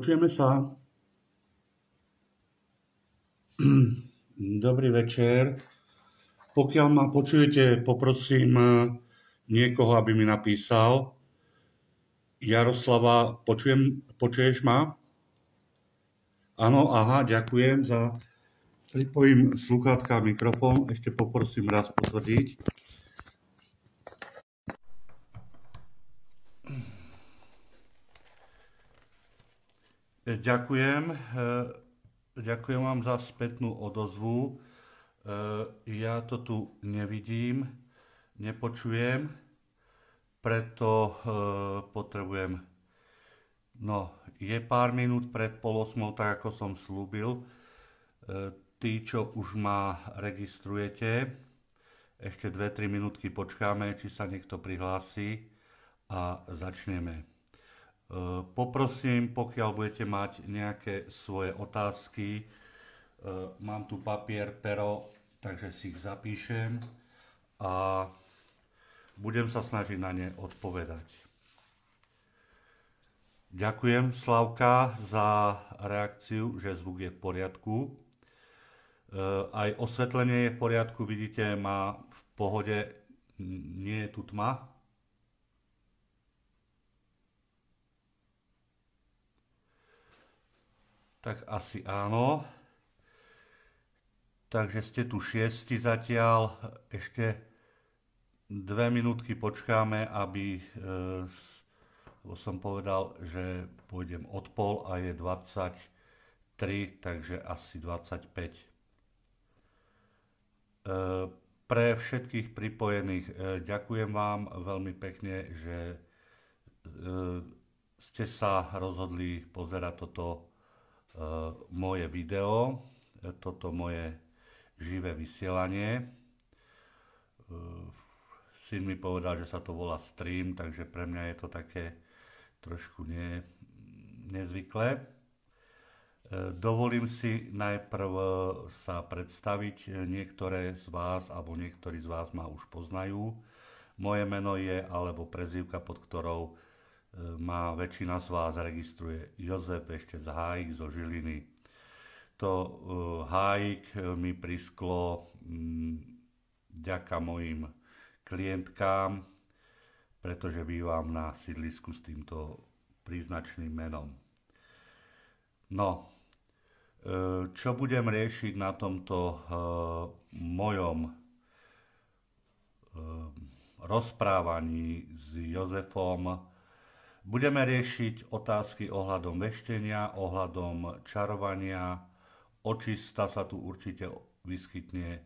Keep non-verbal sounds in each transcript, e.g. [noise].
Počujeme sa. [clears throat] Dobrý večer. Pokiaľ ma počujete, poprosím eh, niekoho, aby mi napísal. Jaroslava, počujem, počuješ ma? Áno, aha, ďakujem za... Pripojím sluchátka a mikrofón, ešte poprosím raz potvrdiť. Ďakujem. E, ďakujem vám za spätnú odozvu. E, ja to tu nevidím, nepočujem, preto e, potrebujem... No, je pár minút pred pol osmou, tak ako som slúbil. Tí, čo už ma registrujete, ešte 2-3 minútky počkáme, či sa niekto prihlási a začneme. Eh, poprosím, pokiaľ budete mať nejaké svoje otázky, eh, mám tu papier, pero, takže si ich zapíšem a budem sa snažiť na ne odpovedať. Ďakujem Slavka za reakciu, že zvuk je v poriadku. Eh, aj osvetlenie je v poriadku, vidíte, má v pohode, nie je tu tma, Tak asi áno. Takže ste tu šiesti zatiaľ. Ešte dve minútky počkáme, aby e, som povedal, že pôjdem od pol a je 23, takže asi 25. E, pre všetkých pripojených e, ďakujem vám veľmi pekne, že ste sa rozhodli pozerať toto moje video, e, toto moje živé vysielanie. E, syn mi povedal, že sa to volá stream, takže pre mňa je to také trošku ne, nezvyklé. Dovolím si najprv sa predstaviť. Niektoré z vás, alebo niektorí z vás ma už poznajú. Moje meno je, alebo prezývka, pod ktorou má väčšina z vás registruje Jozef ešte z Hájik zo Žiliny. To uh, Hájik mi prisklo um, ďaka mojim klientkám, pretože bývam na sídlisku s týmto príznačným menom. No, uh, čo budem riešiť na tomto mojom rozprávaní s Jozefom, Budeme riešiť otázky ohľadom veštenia, ohľadom čarovania, očista sa tu určite vyskytne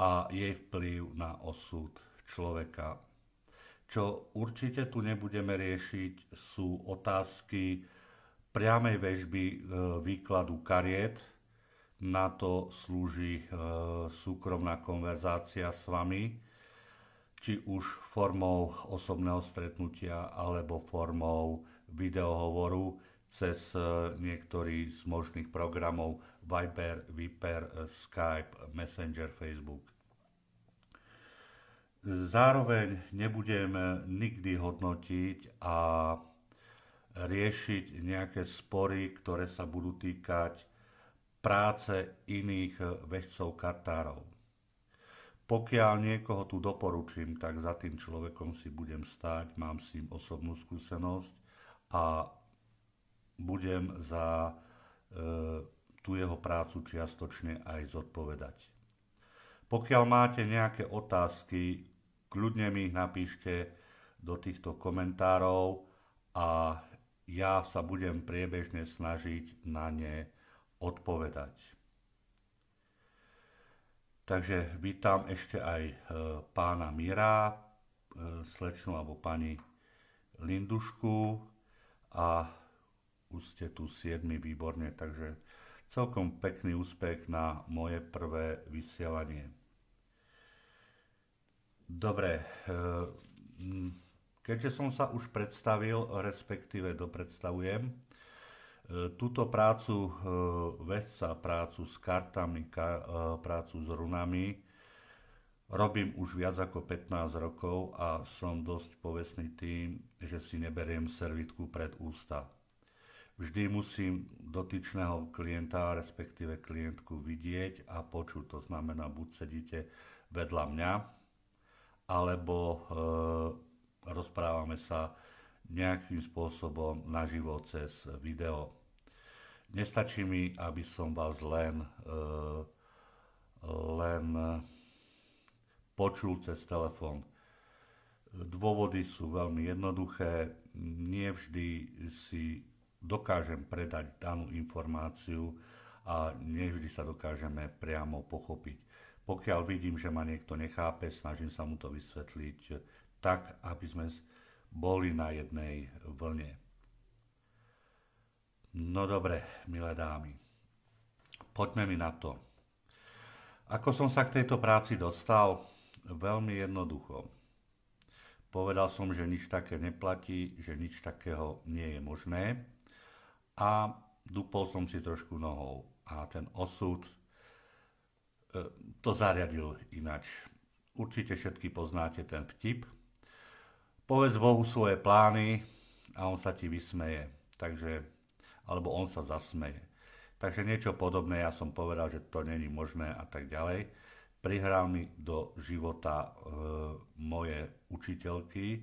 a jej vplyv na osud človeka. Čo určite tu nebudeme riešiť sú otázky priamej väžby e, výkladu kariet. Na to slúži e, súkromná konverzácia s vami či už formou osobného stretnutia alebo formou videohovoru cez e, niektorý z možných programov Viber, Viper, e, Skype, Messenger, Facebook. Zároveň nebudem nikdy hodnotiť a riešiť nejaké spory, ktoré sa budú týkať práce iných vešcov kartárov pokiaľ niekoho tu doporučím, tak za tým človekom si budem stáť, mám s ním osobnú skúsenosť a budem za e, tú jeho prácu čiastočne aj zodpovedať. Pokiaľ máte nejaké otázky, kľudne mi ich napíšte do týchto komentárov a ja sa budem priebežne snažiť na ne odpovedať. Takže vítam ešte aj e, pána Mira, e, slečnu alebo pani Lindušku a už ste tu siedmi výborne, takže celkom pekný úspech na moje prvé vysielanie. Dobre, e, keďže som sa už predstavil, respektíve dopredstavujem, túto prácu e, vedca, prácu s kartami, e, prácu s runami Robím už viac ako 15 rokov a som dosť povestný tým, že si neberiem servitku pred ústa. Vždy musím dotyčného klienta, respektíve klientku vidieť a počuť. To znamená, buď sedíte vedľa mňa, alebo e, rozprávame sa nejakým spôsobom naživo cez video. Nestačí mi, aby som vás len, e, len počul cez telefón. Dôvody sú veľmi jednoduché. Nie vždy si dokážem predať danú informáciu a nevždy sa dokážeme priamo pochopiť. Pokiaľ vidím, že ma niekto nechápe, snažím sa mu to vysvetliť tak, aby sme boli na jednej vlne. No dobre, milé dámy, poďme mi na to. Ako som sa k tejto práci dostal? Veľmi jednoducho. Povedal som, že nič také neplatí, že nič takého nie je možné a dupol som si trošku nohou a ten osud e, to zariadil inač. Určite všetky poznáte ten vtip. Povedz Bohu svoje plány a on sa ti vysmeje. Takže, alebo on sa zasmeje. Takže niečo podobné ja som povedal, že to není možné a tak ďalej prihral mi do života e, moje učiteľky,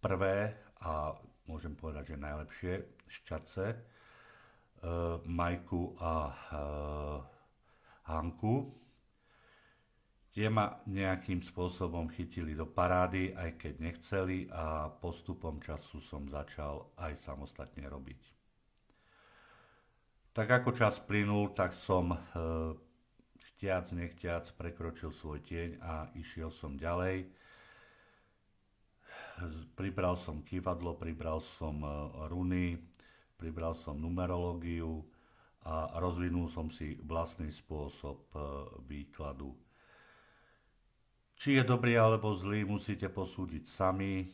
prvé a môžem povedať, že najlepšie šťace, e, Majku a e, Hanku. Tie ma nejakým spôsobom chytili do parády, aj keď nechceli a postupom času som začal aj samostatne robiť. Tak ako čas plynul, tak som e, chtiac, nechtiac prekročil svoj tieň a išiel som ďalej. Pribral som kývadlo, pribral som e, runy, pribral som numerológiu a rozvinul som si vlastný spôsob e, výkladu. Či je dobrý alebo zlý, musíte posúdiť sami.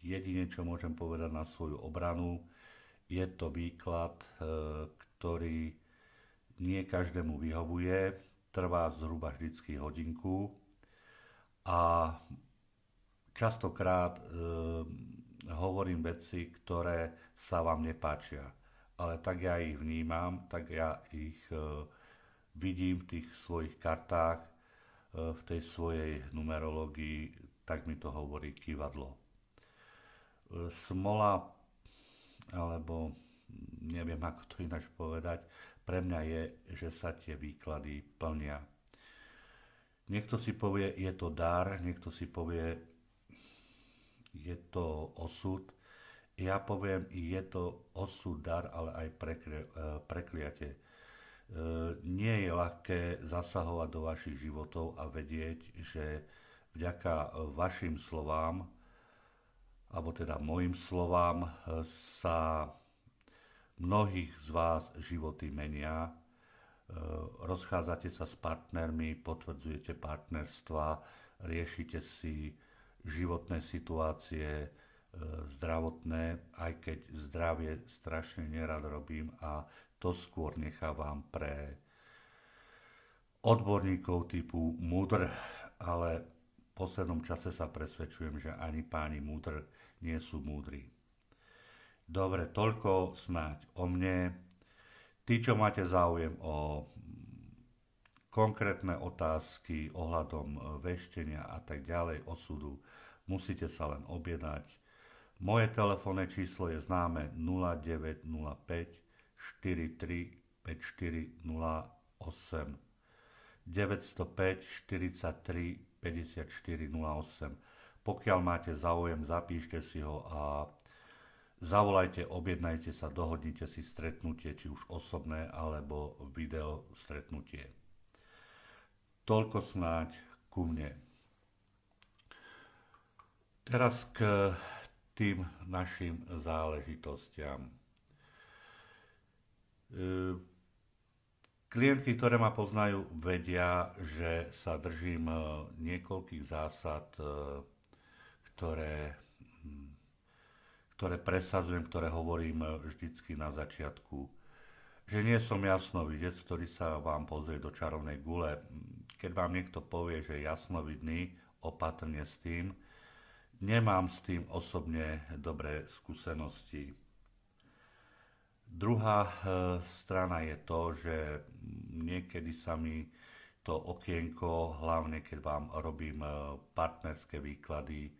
Jedine, čo môžem povedať na svoju obranu, je to výklad, e, ktorý nie každému vyhovuje, trvá zhruba vždycky hodinku a častokrát e, hovorím veci, ktoré sa vám nepáčia. Ale tak ja ich vnímam, tak ja ich e, vidím v tých svojich kartách, v tej svojej numerológii, tak mi to hovorí kývadlo. E, smola, alebo neviem ako to ináč povedať, pre mňa je, že sa tie výklady plnia. Niekto si povie, je to dar, niekto si povie, je to osud. Ja poviem, je to osud, dar, ale aj e, prekliatie. E, nie je ľahké zasahovať do vašich životov a vedieť, že vďaka vašim slovám, alebo teda mojim slovám, sa mnohých z vás životy menia, e, rozchádzate sa s partnermi, potvrdzujete partnerstva, riešite si životné situácie e, zdravotné, aj keď zdravie strašne nerad robím a to skôr nechávam pre odborníkov typu múdr, ale v poslednom čase sa presvedčujem, že ani páni múdr nie sú múdri. Dobre, toľko snáď o mne. Tí, čo máte záujem o konkrétne otázky ohľadom veštenia a tak ďalej, osudu, musíte sa len objednať. Moje telefónne číslo je známe 0905 43 54 08 905 43 54 08. Pokiaľ máte záujem, zapíšte si ho a Zavolajte, objednajte sa, dohodnite si stretnutie, či už osobné alebo video stretnutie. Toľko snáď ku mne. Teraz k tým našim záležitostiam. E, klientky, ktoré ma poznajú, vedia, že sa držím e, niekoľkých zásad, e, ktoré hm, ktoré presadzujem, ktoré hovorím e, vždycky na začiatku. Že nie som jasnovidec, ktorý sa vám pozrie do čarovnej gule. keď vám niekto povie, že je jasnovidný, opatrne s tým. Nemám s tým osobne dobré skúsenosti. Druhá e, strana je to, že niekedy sa mi to okienko, hlavne keď vám robím e, partnerské výklady,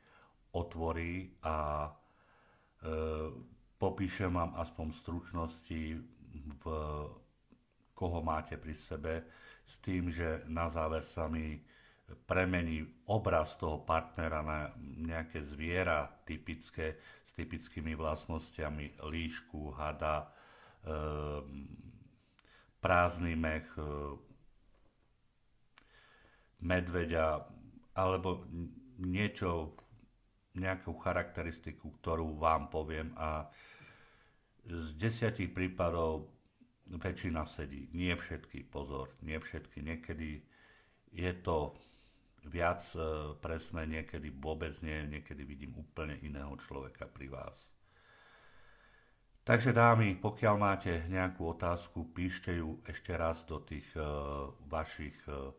otvorí a e, popíšem vám aspoň stručnosti, v, koho máte pri sebe, s tým, že na záver sa mi premení obraz toho partnera na nejaké zviera typické, s typickými vlastnosťami líšku, hada, prázdny mech, e, medveďa, alebo niečo, nejakú charakteristiku, ktorú vám poviem a z desiatich prípadov väčšina sedí. Nie všetky, pozor, nie všetky. Niekedy je to viac e, presné, niekedy vôbec nie, niekedy vidím úplne iného človeka pri vás. Takže dámy, pokiaľ máte nejakú otázku, píšte ju ešte raz do tých uh, vašich uh,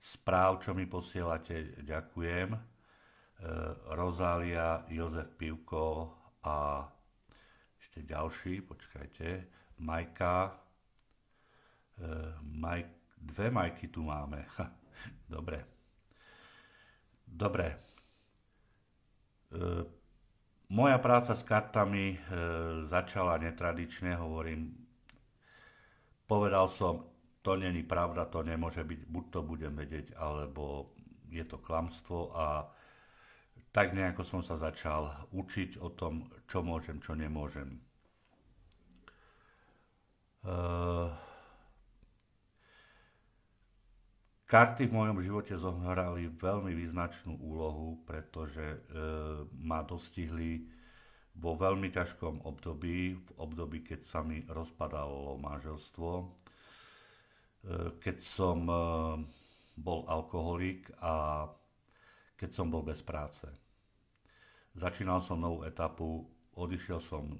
správ, čo mi posielate. Ďakujem. Uh, Rozália, Jozef Pivko a ešte ďalší, počkajte, Majka, Maj, dve Majky tu máme. Dobre. Dobre. E, moja práca s kartami e, začala netradične, hovorím. Povedal som, to není pravda, to nemôže byť, buď to budem vedieť, alebo je to klamstvo a tak nejako som sa začal učiť o tom, čo môžem, čo nemôžem. Uh, Karty v mojom živote zohrali veľmi význačnú úlohu, pretože e, ma dostihli vo veľmi ťažkom období, v období, keď sa mi rozpadalo manželstvo, e, keď som e, bol alkoholik a keď som bol bez práce. Začínal som novú etapu, odišiel som e,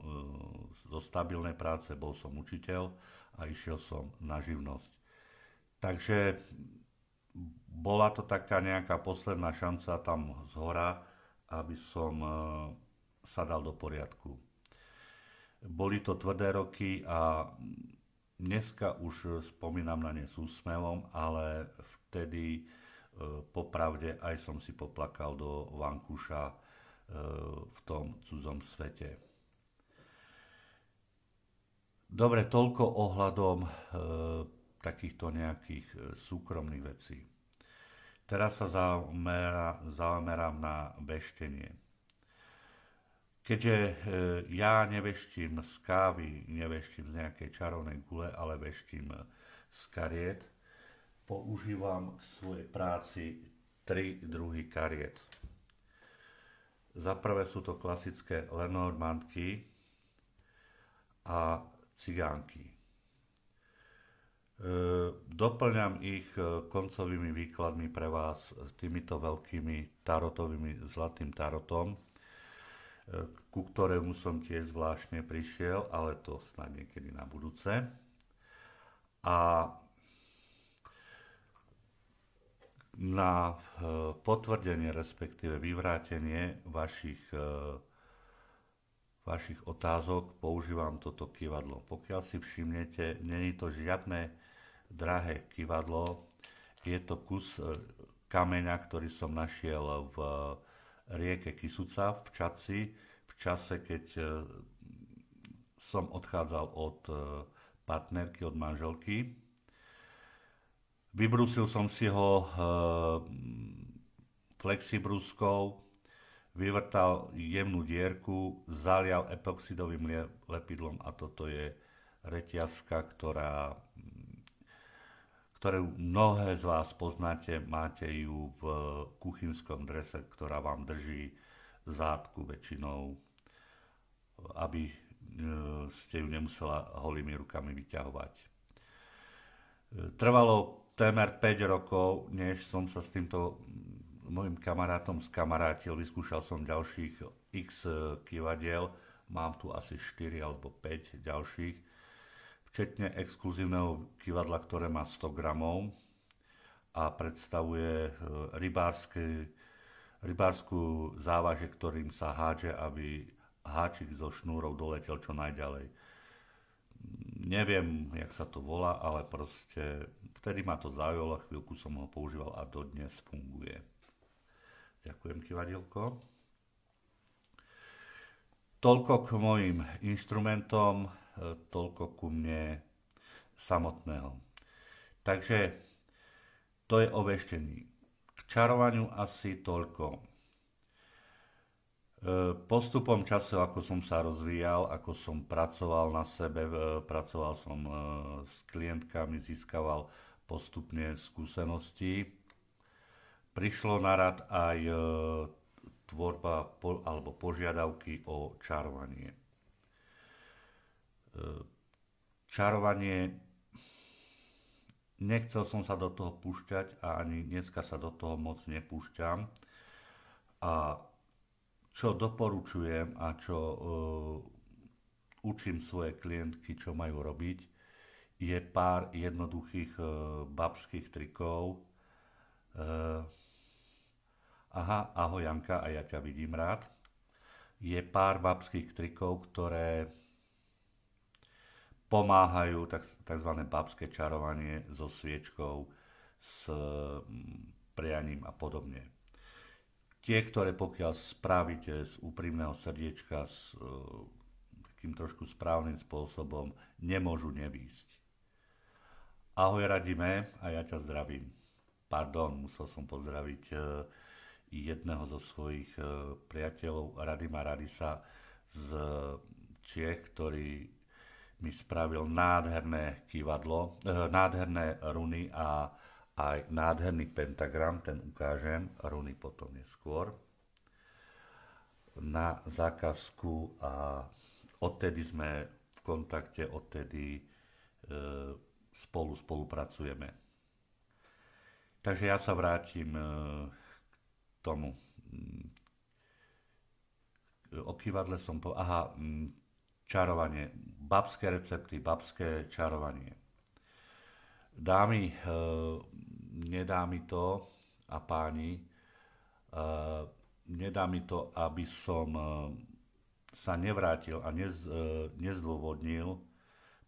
zo stabilnej práce, bol som učiteľ a išiel som na živnosť. Takže bola to taká nejaká posledná šanca tam z hora, aby som e, sa dal do poriadku. Boli to tvrdé roky a dneska už spomínam na ne s úsmevom, ale vtedy e, popravde aj som si poplakal do vankúša e, v tom cudzom svete. Dobre, toľko ohľadom takýchto nejakých e, súkromných vecí. Teraz sa zamera, zamerám na veštenie. Keďže e, ja neveštím z kávy, neveštím z nejakej čarovnej gule, ale veštím z kariet, používam v svojej práci tri druhy kariet. Za prvé sú to klasické Lenormandky a cigánky. E, doplňam ich e, koncovými výkladmi pre vás týmito veľkými tarotovými zlatým tarotom, e, ku ktorému som tiež zvláštne prišiel, ale to snad niekedy na budúce. A na potvrdenie, respektíve vyvrátenie vašich, vašich otázok používam toto kývadlo. Pokiaľ si všimnete, není to žiadne drahé kivadlo. Je to kus e, kameňa, ktorý som našiel v rieke Kisuca v Čaci, v čase, keď e, som odchádzal od e, partnerky, od manželky. Vybrusil som si ho flexibruskou, vyvrtal jemnú dierku, zalial epoxidovým lepidlom a toto je reťazka, ktorá ktorú mnohé z vás poznáte, máte ju v kuchynskom drese, ktorá vám drží zátku väčšinou, aby e, ste ju nemusela holými rukami vyťahovať. E, trvalo témer 5 rokov, než som sa s týmto môjim kamarátom skamarátil, vyskúšal som ďalších x kivadiel, mám tu asi 4 alebo 5 ďalších, včetne exkluzívneho kivadla, ktoré má 100 gramov. a predstavuje rybárske, rybárskú závaže, ktorým sa hádže, aby háčik zo šnúrov doletel čo najďalej. Neviem, jak sa to volá, ale proste vtedy ma to zaujalo, chvíľku som ho používal a dodnes funguje. Ďakujem, kivadielko. Toľko k mojim inštrumentom, toľko ku mne samotného. Takže to je o veštení. K čarovaniu asi toľko. E, postupom času, ako som sa rozvíjal, ako som pracoval na sebe, e, pracoval som e, s klientkami, získaval postupne skúsenosti. Prišlo na rad aj tvorba alebo požiadavky o čarovanie. Čarovanie, nechcel som sa do toho púšťať a ani dneska sa do toho moc nepúšťam. A čo doporučujem a čo uh, učím svoje klientky, čo majú robiť, je pár jednoduchých uh, babských trikov. Uh, aha, ahoj Janka, a ja ťa vidím rád. Je pár babských trikov, ktoré pomáhajú tzv. babské čarovanie so sviečkou, s prianím a podobne tie, ktoré pokiaľ spravíte z úprimného srdiečka, s e, takým trošku správnym spôsobom, nemôžu nevýsť. Ahoj Radime a ja ťa zdravím. Pardon, musel som pozdraviť e, jedného zo svojich e, priateľov, Radima Radisa z Čiech, ktorý mi spravil nádherné kývadlo, e, nádherné runy a aj nádherný pentagram, ten ukážem, runy potom neskôr, na zákazku a odtedy sme v kontakte, odtedy e, spolu spolupracujeme. Takže ja sa vrátim e, k tomu. O kývadle som povedal, aha, čarovanie, babské recepty, babské čarovanie. Dámy, e, nedá mi to, a páni, uh, nedá mi to, aby som uh, sa nevrátil a nez, uh, nezdôvodnil,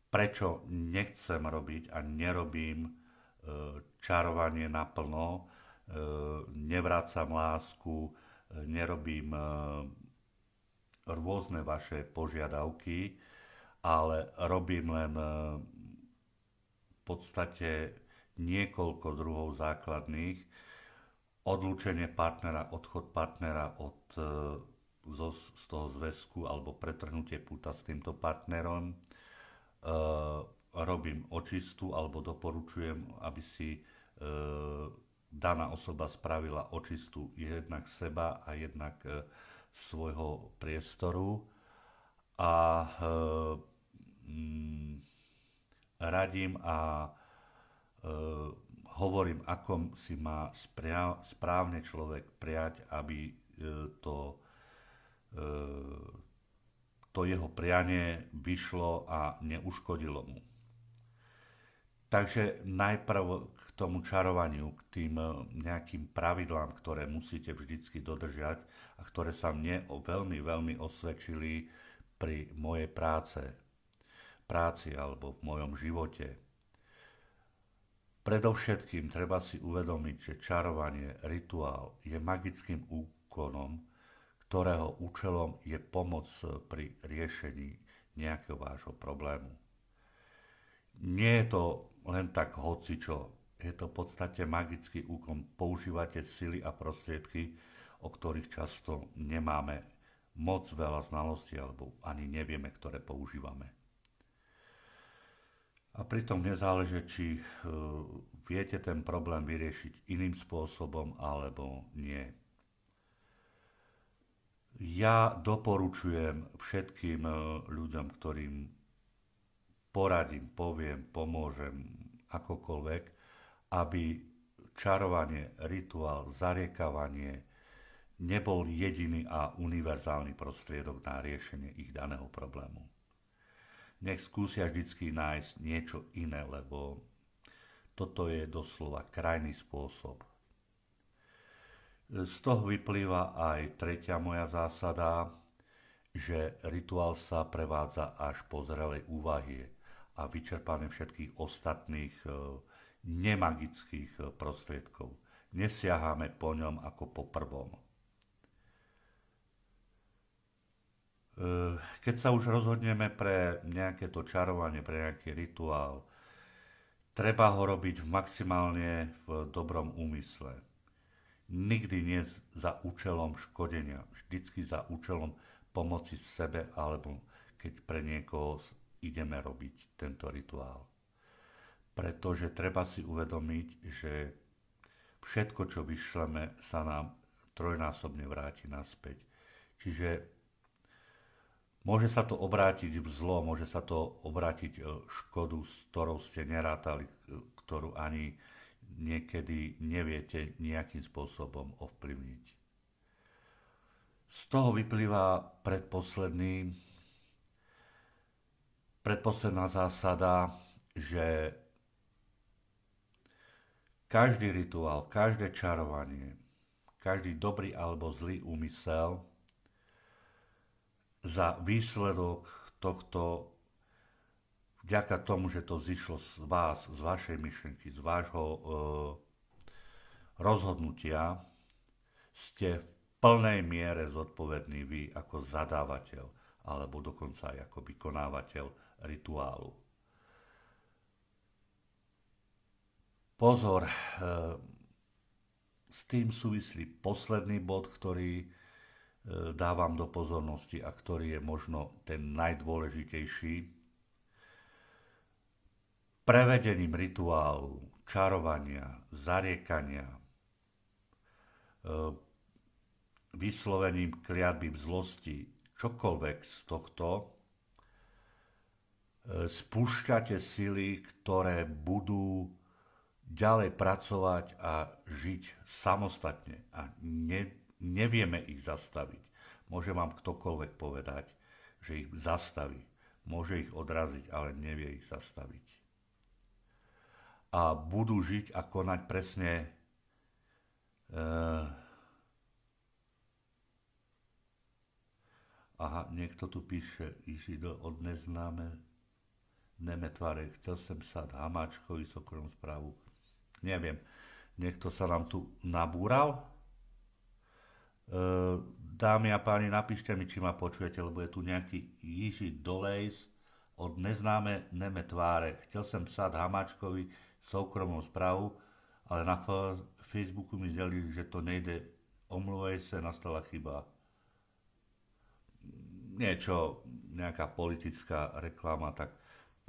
prečo nechcem robiť a nerobím uh, čarovanie naplno, uh, nevrácam lásku, nerobím rôzne vaše požiadavky, ale robím len uh, v podstate niekoľko druhov základných. Odlúčenie partnera, odchod partnera od, e, z toho zväzku alebo pretrhnutie puta s týmto partnerom. E, robím očistu alebo doporučujem, aby si e, daná osoba spravila očistu jednak seba a jednak e, svojho priestoru. A e, mm, radím a Eh, hovorím, ako si má správne človek prijať, aby eh, to, eh, to jeho prianie vyšlo a neuškodilo mu. Takže najprv k tomu čarovaniu, k tým nejakým pravidlám, ktoré musíte vždycky dodržať a ktoré sa mne veľmi, veľmi osvedčili pri mojej práce, práci alebo v mojom živote Predovšetkým treba si uvedomiť, že čarovanie, rituál je magickým úkonom, ktorého účelom je pomoc pri riešení nejakého vášho problému. Nie je to len tak hocičo, je to v podstate magický úkon. Používate sily a prostriedky, o ktorých často nemáme moc veľa znalostí alebo ani nevieme, ktoré používame. A pritom nezáleží, či e, viete ten problém vyriešiť iným spôsobom alebo nie. Ja doporučujem všetkým e, ľuďom, ktorým poradím, poviem, pomôžem, akokoľvek, aby čarovanie, rituál, zariekavanie nebol jediný a univerzálny prostriedok na riešenie ich daného problému nech skúsia vždy nájsť niečo iné, lebo Toto je doslova krajný spôsob. Z toho vyplýva aj tretia moja zásada, že rituál sa prevádza až po zrelej úvahy a vyčerpané všetkých ostatných e, nemagických e, prostriedkov. Nesiahame po ňom ako po prvom. E, keď sa už rozhodneme pre nejaké to čarovanie, pre nejaký rituál, treba ho robiť maximálne v dobrom úmysle. Nikdy nie za účelom škodenia, vždycky za účelom pomoci sebe alebo keď pre niekoho ideme robiť tento rituál. Pretože treba si uvedomiť, že všetko, čo vyšleme, sa nám trojnásobne vráti naspäť. Čiže môže sa to obrátiť v zlo, môže sa to obrátiť e, škodu, s ktorou ste nerátali, e, ktorú ani niekedy neviete nejakým spôsobom ovplyvniť. Z toho vyplýva predposledný, predposledná zásada, že každý rituál, každé čarovanie, každý dobrý alebo zlý úmysel za výsledok tohto vďaka tomu, že to zišlo z vás, z vašej myšlenky, z vášho e, rozhodnutia, ste v plnej miere zodpovední vy ako zadávateľ alebo dokonca aj ako vykonávateľ rituálu. Pozor, e, s tým súvislí posledný bod, ktorý e, dávam do pozornosti a ktorý je možno ten najdôležitejší prevedením rituálu, čarovania, zariekania, e, vyslovením kliatby v zlosti, čokoľvek z tohto, spúšťate sily, ktoré budú ďalej pracovať a žiť samostatne a ne, nevieme ich zastaviť. Môže vám ktokoľvek povedať, že ich zastaví. Môže ich odraziť, ale nevie ich zastaviť a budú žiť a konať presne uh, aha, niekto tu píše Ižido od neznáme nemetvare, chcel som sa Hamáčkovi sokrom správu. Neviem, niekto sa nám tu nabúral. Uh, dámy a páni, napíšte mi, či ma počujete, lebo je tu nejaký Jiži Dolejs od neznáme nemetváre. Chcel som sa Hamáčkovi soukromnú správu, ale na Facebooku mi zdali, že to nejde, omluvaj sa, nastala chyba. Niečo, nejaká politická reklama, tak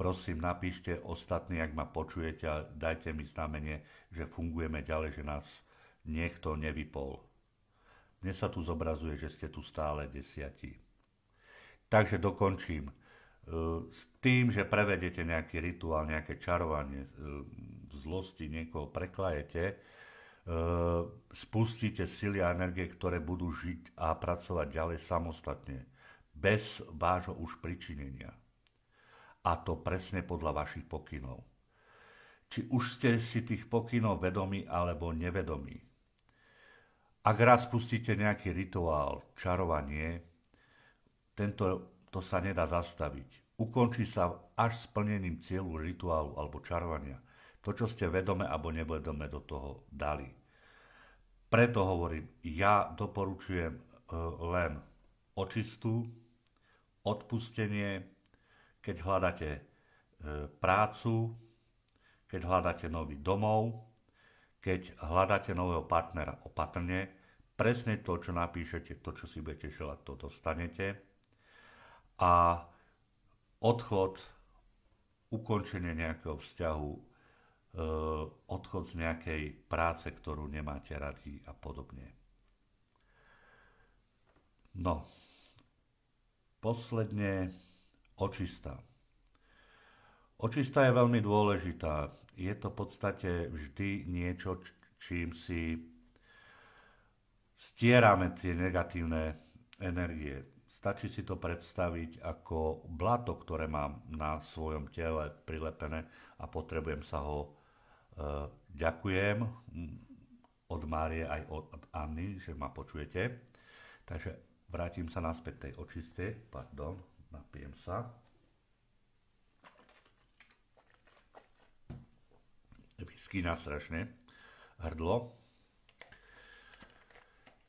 prosím, napíšte ostatní, ak ma počujete a dajte mi znamenie, že fungujeme ďalej, že nás niekto nevypol. Dnes sa tu zobrazuje, že ste tu stále desiatí. Takže dokončím. S tým, že prevedete nejaký rituál, nejaké čarovanie, e, zlosti niekoho preklajete, e, spustíte sily a energie, ktoré budú žiť a pracovať ďalej samostatne, bez vášho už pričinenia. A to presne podľa vašich pokynov. Či už ste si tých pokynov vedomí alebo nevedomí. Ak raz spustíte nejaký rituál, čarovanie, tento to sa nedá zastaviť. Ukončí sa až splnením cieľu rituálu alebo čarovania. To, čo ste vedome alebo nevedome do toho dali. Preto hovorím, ja doporučujem e, len očistú, odpustenie, keď hľadáte e, prácu, keď hľadáte nový domov, keď hľadáte nového partnera opatrne, presne to, čo napíšete, to, čo si budete želať, to dostanete a odchod, ukončenie nejakého vzťahu, e, odchod z nejakej práce, ktorú nemáte radi a podobne. No, posledne očista. Očista je veľmi dôležitá. Je to v podstate vždy niečo, čím si stierame tie negatívne energie. Stačí si to predstaviť ako blato, ktoré mám na svojom tele prilepené a potrebujem sa ho ďakujem od Márie aj od Anny, že ma počujete. Takže vrátim sa naspäť tej očiste, pardon, napijem sa. Vyskýna strašne hrdlo.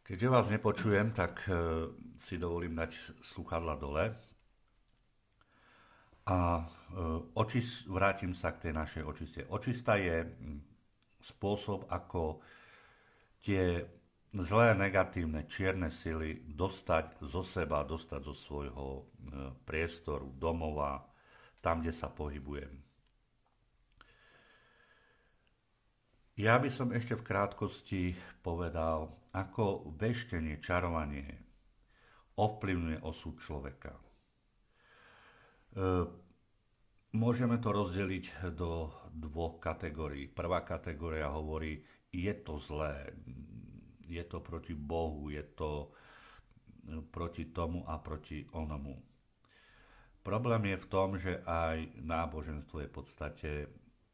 Keďže vás nepočujem, tak e, si dovolím dať sluchadla dole. A e, očist, vrátim sa k tej našej očiste. Očista je spôsob, ako tie zlé, negatívne, čierne sily dostať zo seba, dostať zo svojho e, priestoru, domova, tam, kde sa pohybujem. Ja by som ešte v krátkosti povedal, ako veštenie, čarovanie ovplyvňuje osud človeka. E, môžeme to rozdeliť do dvoch kategórií. Prvá kategória hovorí, je to zlé, je to proti Bohu, je to proti tomu a proti onomu. Problém je v tom, že aj náboženstvo je v podstate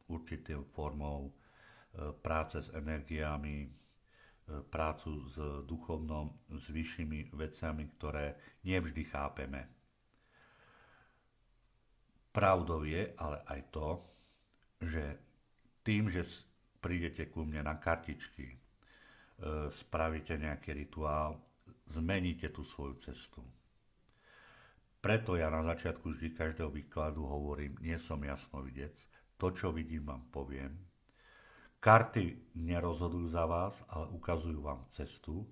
určitou formou práce s energiami, e, prácu s duchovnom, s vyššími vecami, ktoré nevždy chápeme. Pravdou je ale aj to, že tým, že prídete ku mne na kartičky, spravíte nejaký rituál, zmeníte tú svoju cestu. Preto ja na začiatku vždy každého výkladu hovorím, nie som jasnovidec, to, čo vidím, vám poviem, Karty nerozhodujú za vás, ale ukazujú vám cestu.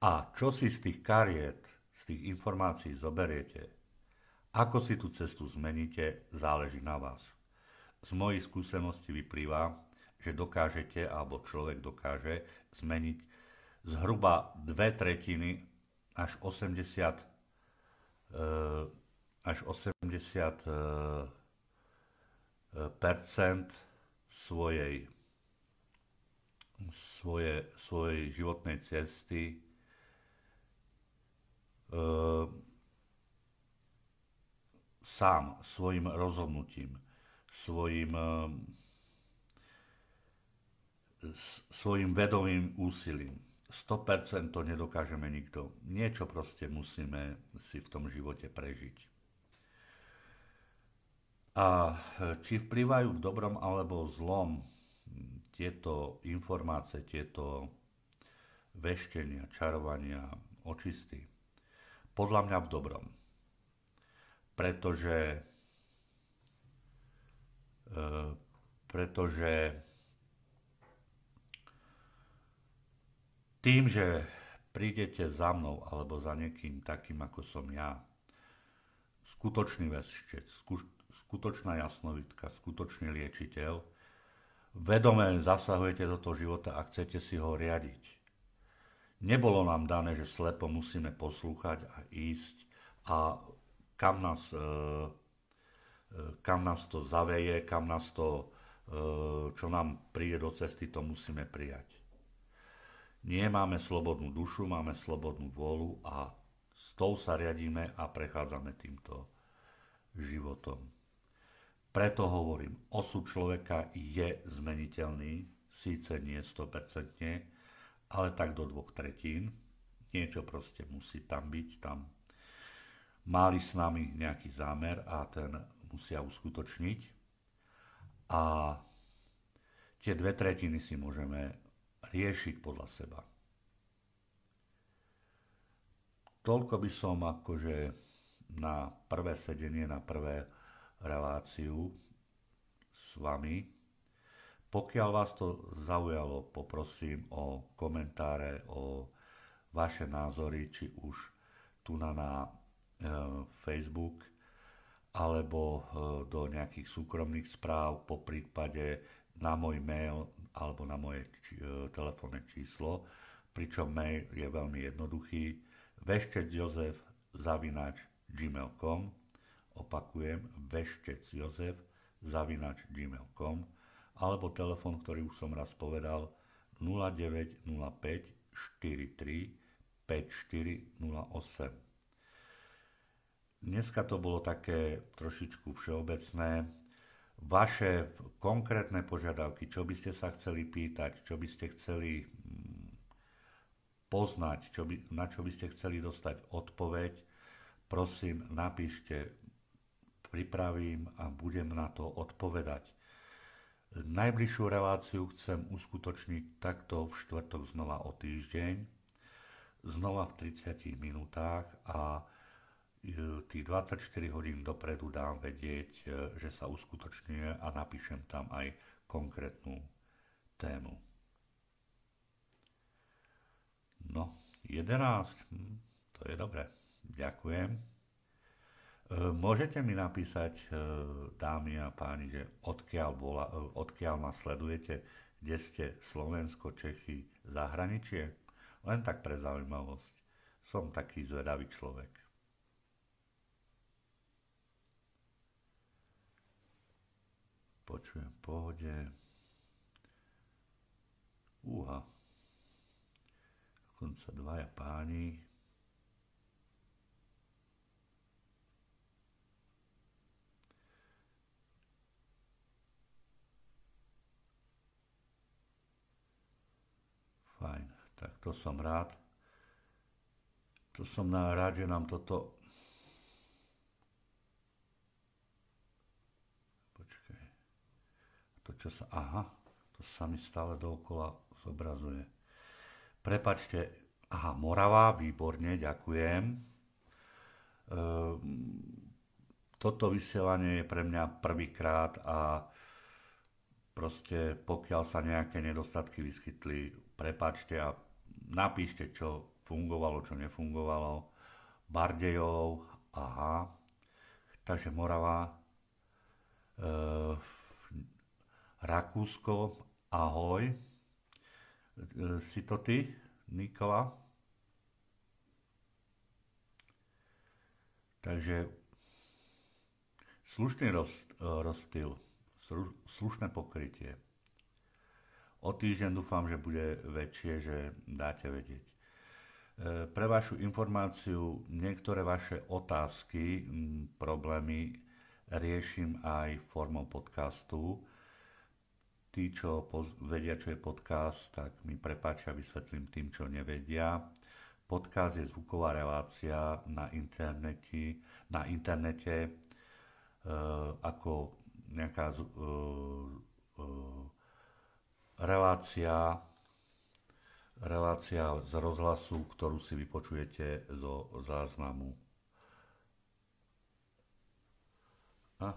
A čo si z tých kariet, z tých informácií zoberiete, ako si tú cestu zmeníte, záleží na vás. Z mojej skúsenosti vyplýva, že dokážete, alebo človek dokáže zmeniť zhruba dve tretiny až 80 e, až 80 e, percent svojej svoje, svojej životnej cesty e, sám, svojim rozhodnutím, svojim, e, svojim vedomým úsilím. 100% to nedokážeme nikto. Niečo proste musíme si v tom živote prežiť. A či vplyvajú v dobrom alebo zlom, tieto informácie, tieto veštenia, čarovania, očisty, podľa mňa v dobrom. Pretože, e, pretože tým, že prídete za mnou alebo za niekým takým, ako som ja, skutočný veštec, skutočná jasnovitka, skutočný liečiteľ, vedome zasahujete do toho života a chcete si ho riadiť. Nebolo nám dané, že slepo musíme poslúchať a ísť a kam nás, e, e, kam nás to zaveje, kam nás to, e, čo nám príde do cesty, to musíme prijať. Nie máme slobodnú dušu, máme slobodnú vôľu a s tou sa riadíme a prechádzame týmto životom. Preto hovorím, osud človeka je zmeniteľný, síce nie 100%, ale tak do dvoch tretín. Niečo proste musí tam byť, tam mali s nami nejaký zámer a ten musia uskutočniť. A tie dve tretiny si môžeme riešiť podľa seba. Toľko by som akože na prvé sedenie, na prvé reláciu s vami. Pokiaľ vás to zaujalo, poprosím o komentáre, o vaše názory, či už tu na, na e, Facebook, alebo e, do nejakých súkromných správ, po prípade na môj mail alebo na moje či, e, telefónne číslo, pričom mail je veľmi jednoduchý, veštec Jozef zavinač gmail.com Opakujem, veštec Jozef zavinač gmail.com alebo telefon, ktorý už som raz povedal 0905 43 5408. Dneska to bolo také trošičku všeobecné. Vaše konkrétne požiadavky, čo by ste sa chceli pýtať, čo by ste chceli mm, poznať, čo by, na čo by ste chceli dostať odpoveď, prosím, napíšte, pripravím a budem na to odpovedať. Najbližšiu reláciu chcem uskutočniť takto v štvrtok znova o týždeň, znova v 30 minútach a tých 24 hodín dopredu dám vedieť, e, že sa uskutočňuje a napíšem tam aj konkrétnu tému. No, 11, hm, to je dobre. Ďakujem. E, môžete mi napísať, e, dámy a páni, že odkiaľ, bola, e, odkiaľ ma sledujete, kde ste Slovensko, Čechy, zahraničie? Len tak pre zaujímavosť. Som taký zvedavý človek. Počujem v pohode. Úha. Dokonca dvaja páni. Fajn, tak to som rád. To som rád, že nám toto... Čo sa... Aha, to sa mi stále dookola zobrazuje. Prepačte, aha, Morava, výborne, ďakujem. Ehm, toto vysielanie je pre mňa prvýkrát a proste pokiaľ sa nejaké nedostatky vyskytli, prepačte a napíšte, čo fungovalo, čo nefungovalo. Bardejov, aha. Takže Morava, e, Rakúsko, ahoj. E, si to ty, Nikola? Takže slušný roz, rozstyl, slušné pokrytie. O týždeň dúfam, že bude väčšie, že dáte vedieť. E, pre vašu informáciu, niektoré vaše otázky, problémy riešim aj formou podcastu. Tí, čo vedia, čo je podcast, tak mi prepáčia, vysvetlím tým, čo nevedia. Podcast je zvuková relácia na internete, na internete e, ako nejaká e, relácia, relácia z rozhlasu, ktorú si vypočujete zo záznamu. A,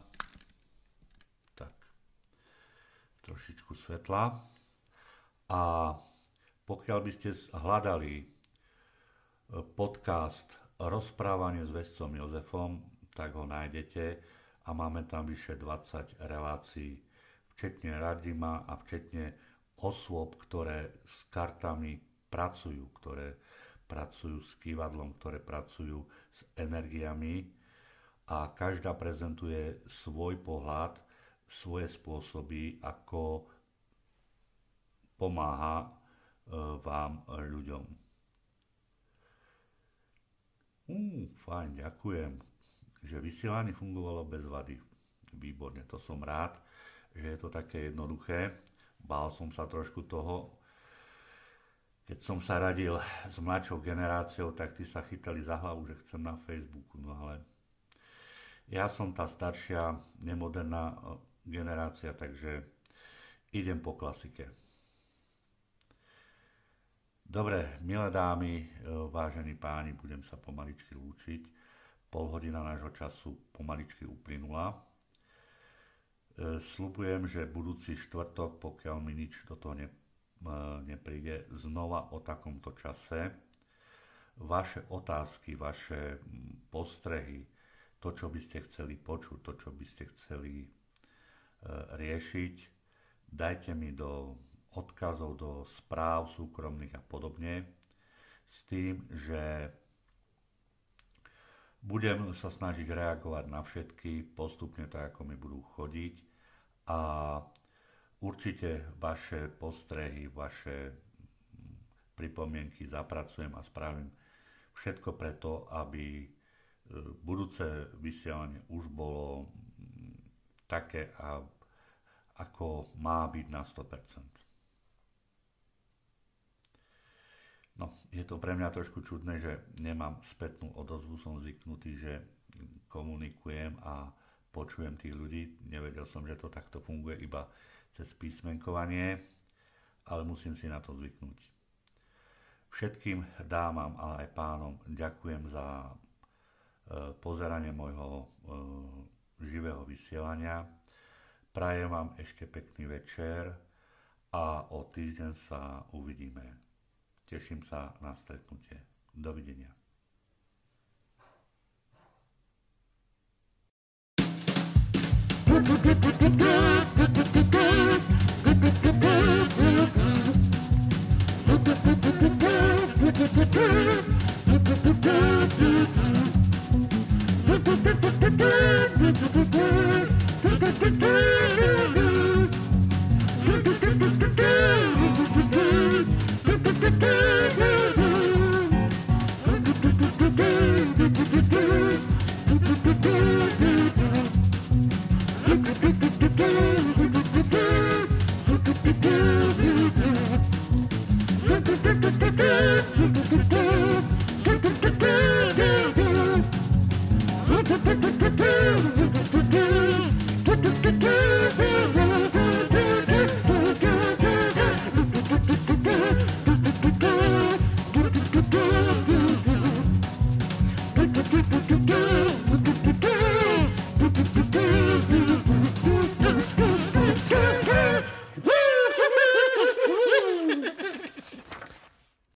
trošičku svetla. A pokiaľ by ste hľadali e, podcast Rozprávanie s vescom Jozefom, tak ho nájdete a máme tam vyše 20 relácií, včetne Radima a včetne osôb, ktoré s kartami pracujú, ktoré pracujú s kývadlom, ktoré pracujú s energiami a každá prezentuje svoj pohľad, svoje spôsoby, ako pomáha e, vám ľuďom. Uh, fajn, ďakujem, že vysielanie fungovalo bez vady. Výborne, to som rád, že je to také jednoduché Bál som sa trošku toho, keď som sa radil s mladšou generáciou, tak tí sa chytali za hlavu, že chcem na Facebooku, no ale ja som tá staršia, nemoderná eh, generácia, takže idem po klasike. Dobre, milé dámy, eh, vážení páni, budem sa pomaličky lúčiť. Pol hodina nášho času pomaličky uplynula. E, Slubujem, že budúci štvrtok, pokiaľ mi nič do toho e, nepríde, znova o takomto čase. Vaše otázky, vaše postrehy, to, čo by ste chceli počuť, to, čo by ste chceli e, riešiť, dajte mi do odkazov, do správ súkromných a podobne, s tým, že budem sa snažiť reagovať na všetky postupne tak, ako mi budú chodiť. A určite vaše postrehy, vaše pripomienky zapracujem a spravím všetko preto, aby e, budúce vysielanie už bolo také, ako má byť na 100%. No, je to pre mňa trošku čudné, že nemám spätnú odozvu, som zvyknutý, že komunikujem a počujem tých ľudí. Nevedel som, že to takto funguje iba cez písmenkovanie, ale musím si na to zvyknúť. Všetkým dámam, ale aj pánom ďakujem za e, pozeranie môjho e, živého vysielania. Prajem vám ešte pekný večer a o týždeň sa uvidíme. Teším sa na stretnutie. Dovidenia. Good, good, good, good, good.